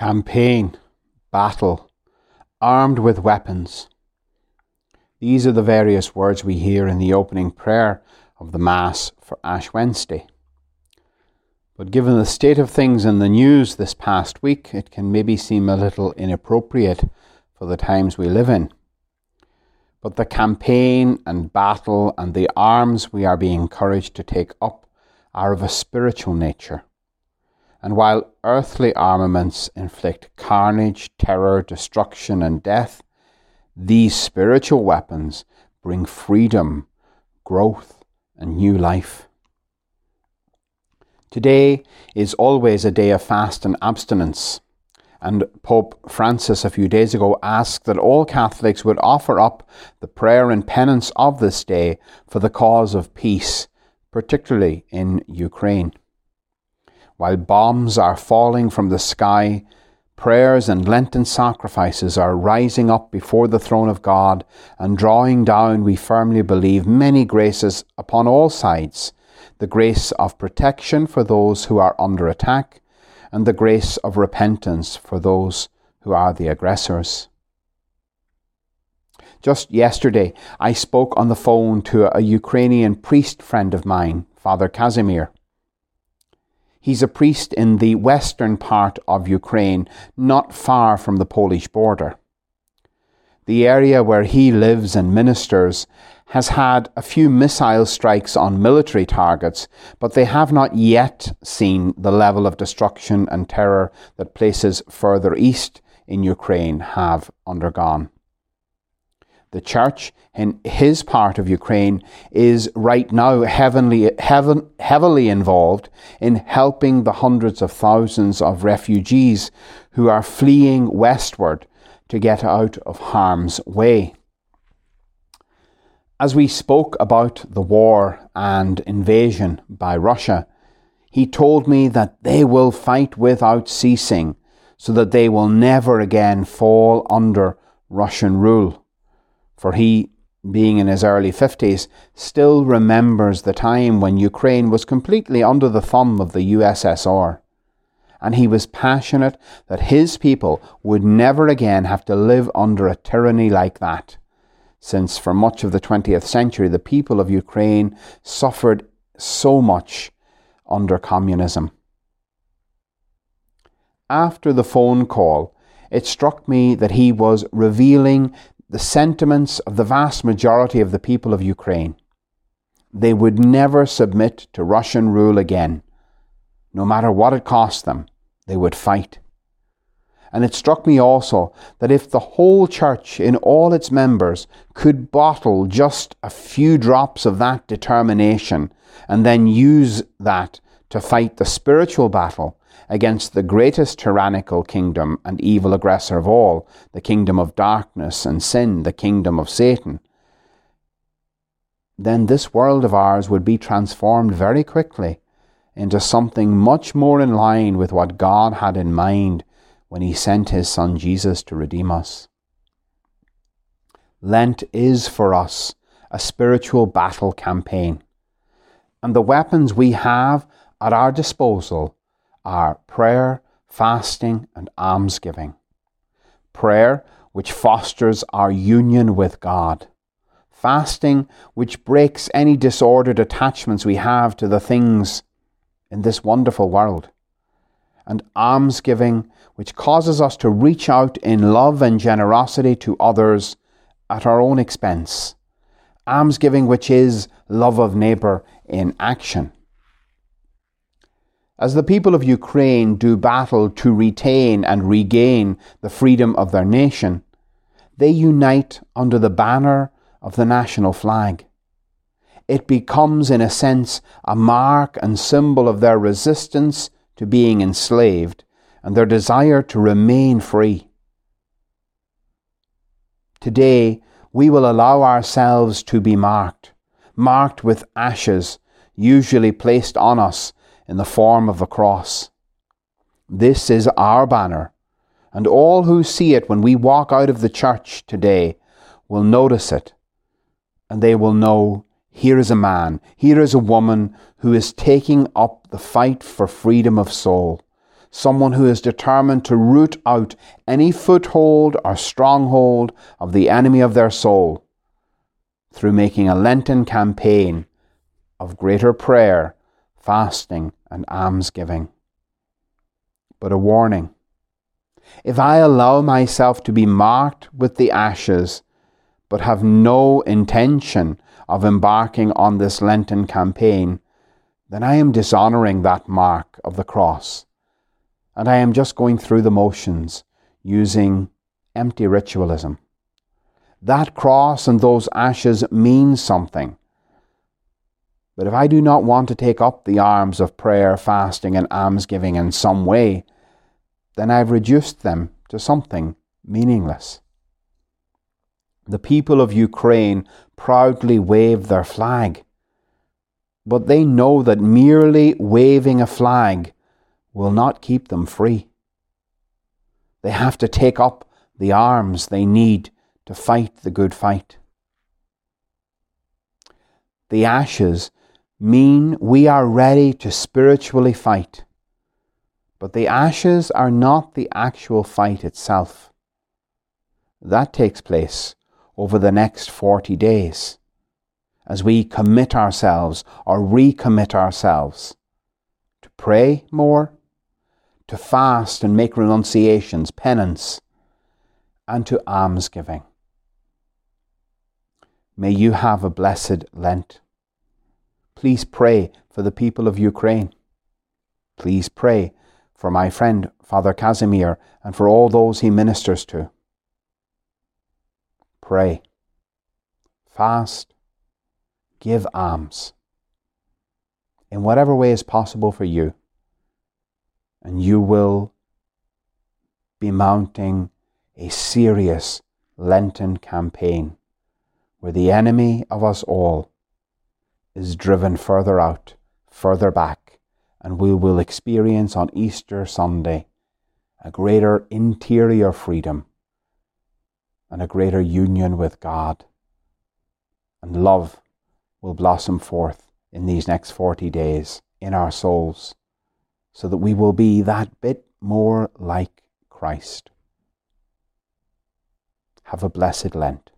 campaign, battle, armed with weapons. These are the various words we hear in the opening prayer of the Mass for Ash Wednesday. But given the state of things in the news this past week, it can maybe seem a little inappropriate for the times we live in. But the campaign and battle and the arms we are being encouraged to take up are of a spiritual nature. And while earthly armaments inflict carnage, terror, destruction, and death, these spiritual weapons bring freedom, growth, and new life. Today is always a day of fast and abstinence. And Pope Francis a few days ago asked that all Catholics would offer up the prayer and penance of this day for the cause of peace, particularly in Ukraine. While bombs are falling from the sky, prayers and Lenten sacrifices are rising up before the throne of God and drawing down, we firmly believe, many graces upon all sides the grace of protection for those who are under attack, and the grace of repentance for those who are the aggressors. Just yesterday, I spoke on the phone to a Ukrainian priest friend of mine, Father Casimir. He's a priest in the western part of Ukraine, not far from the Polish border. The area where he lives and ministers has had a few missile strikes on military targets, but they have not yet seen the level of destruction and terror that places further east in Ukraine have undergone. The church in his part of Ukraine is right now heavenly, heaven, heavily involved in helping the hundreds of thousands of refugees who are fleeing westward to get out of harm's way. As we spoke about the war and invasion by Russia, he told me that they will fight without ceasing so that they will never again fall under Russian rule for he, being in his early 50s, still remembers the time when Ukraine was completely under the thumb of the USSR. And he was passionate that his people would never again have to live under a tyranny like that, since for much of the 20th century the people of Ukraine suffered so much under communism. After the phone call, it struck me that he was revealing the sentiments of the vast majority of the people of Ukraine. They would never submit to Russian rule again. No matter what it cost them, they would fight. And it struck me also that if the whole church, in all its members, could bottle just a few drops of that determination and then use that to fight the spiritual battle, against the greatest tyrannical kingdom and evil aggressor of all, the kingdom of darkness and sin, the kingdom of Satan, then this world of ours would be transformed very quickly into something much more in line with what God had in mind when He sent His Son Jesus to redeem us. Lent is for us a spiritual battle campaign, and the weapons we have at our disposal are prayer, fasting, and almsgiving. Prayer, which fosters our union with God. Fasting, which breaks any disordered attachments we have to the things in this wonderful world. And almsgiving, which causes us to reach out in love and generosity to others at our own expense. Almsgiving, which is love of neighbour in action. As the people of Ukraine do battle to retain and regain the freedom of their nation, they unite under the banner of the national flag. It becomes, in a sense, a mark and symbol of their resistance to being enslaved and their desire to remain free. Today, we will allow ourselves to be marked, marked with ashes, usually placed on us in the form of a cross. This is our banner, and all who see it when we walk out of the church today will notice it, and they will know here is a man, here is a woman who is taking up the fight for freedom of soul, someone who is determined to root out any foothold or stronghold of the enemy of their soul through making a Lenten campaign of greater prayer, fasting, and almsgiving. But a warning if I allow myself to be marked with the ashes, but have no intention of embarking on this Lenten campaign, then I am dishonoring that mark of the cross. And I am just going through the motions using empty ritualism. That cross and those ashes mean something. But if I do not want to take up the arms of prayer, fasting, and almsgiving in some way, then I've reduced them to something meaningless. The people of Ukraine proudly wave their flag, but they know that merely waving a flag will not keep them free. They have to take up the arms they need to fight the good fight. The ashes mean we are ready to spiritually fight but the ashes are not the actual fight itself. That takes place over the next 40 days as we commit ourselves or recommit ourselves to pray more, to fast and make renunciations, penance, and to almsgiving. May you have a blessed Lent. Please pray for the people of Ukraine. Please pray for my friend Father Casimir, and for all those he ministers to. Pray, fast, give alms. In whatever way is possible for you, and you will be mounting a serious Lenten campaign where the enemy of us all is driven further out, further back and we will experience on Easter Sunday a greater interior freedom and a greater union with God. And love will blossom forth in these next 40 days in our souls so that we will be that bit more like Christ. Have a blessed Lent.